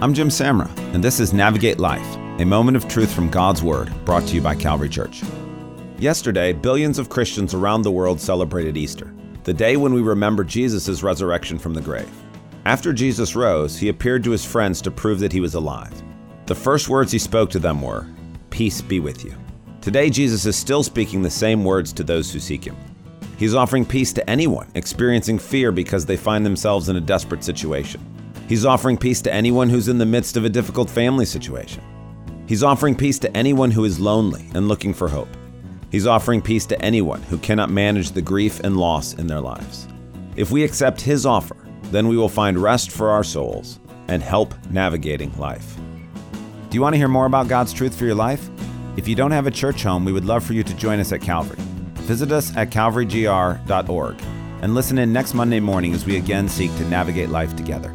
I'm Jim Samra, and this is Navigate Life, a moment of truth from God's Word brought to you by Calvary Church. Yesterday, billions of Christians around the world celebrated Easter, the day when we remember Jesus' resurrection from the grave. After Jesus rose, he appeared to his friends to prove that he was alive. The first words he spoke to them were, Peace be with you. Today, Jesus is still speaking the same words to those who seek him. He's offering peace to anyone experiencing fear because they find themselves in a desperate situation. He's offering peace to anyone who's in the midst of a difficult family situation. He's offering peace to anyone who is lonely and looking for hope. He's offering peace to anyone who cannot manage the grief and loss in their lives. If we accept His offer, then we will find rest for our souls and help navigating life. Do you want to hear more about God's truth for your life? If you don't have a church home, we would love for you to join us at Calvary. Visit us at calvarygr.org and listen in next Monday morning as we again seek to navigate life together.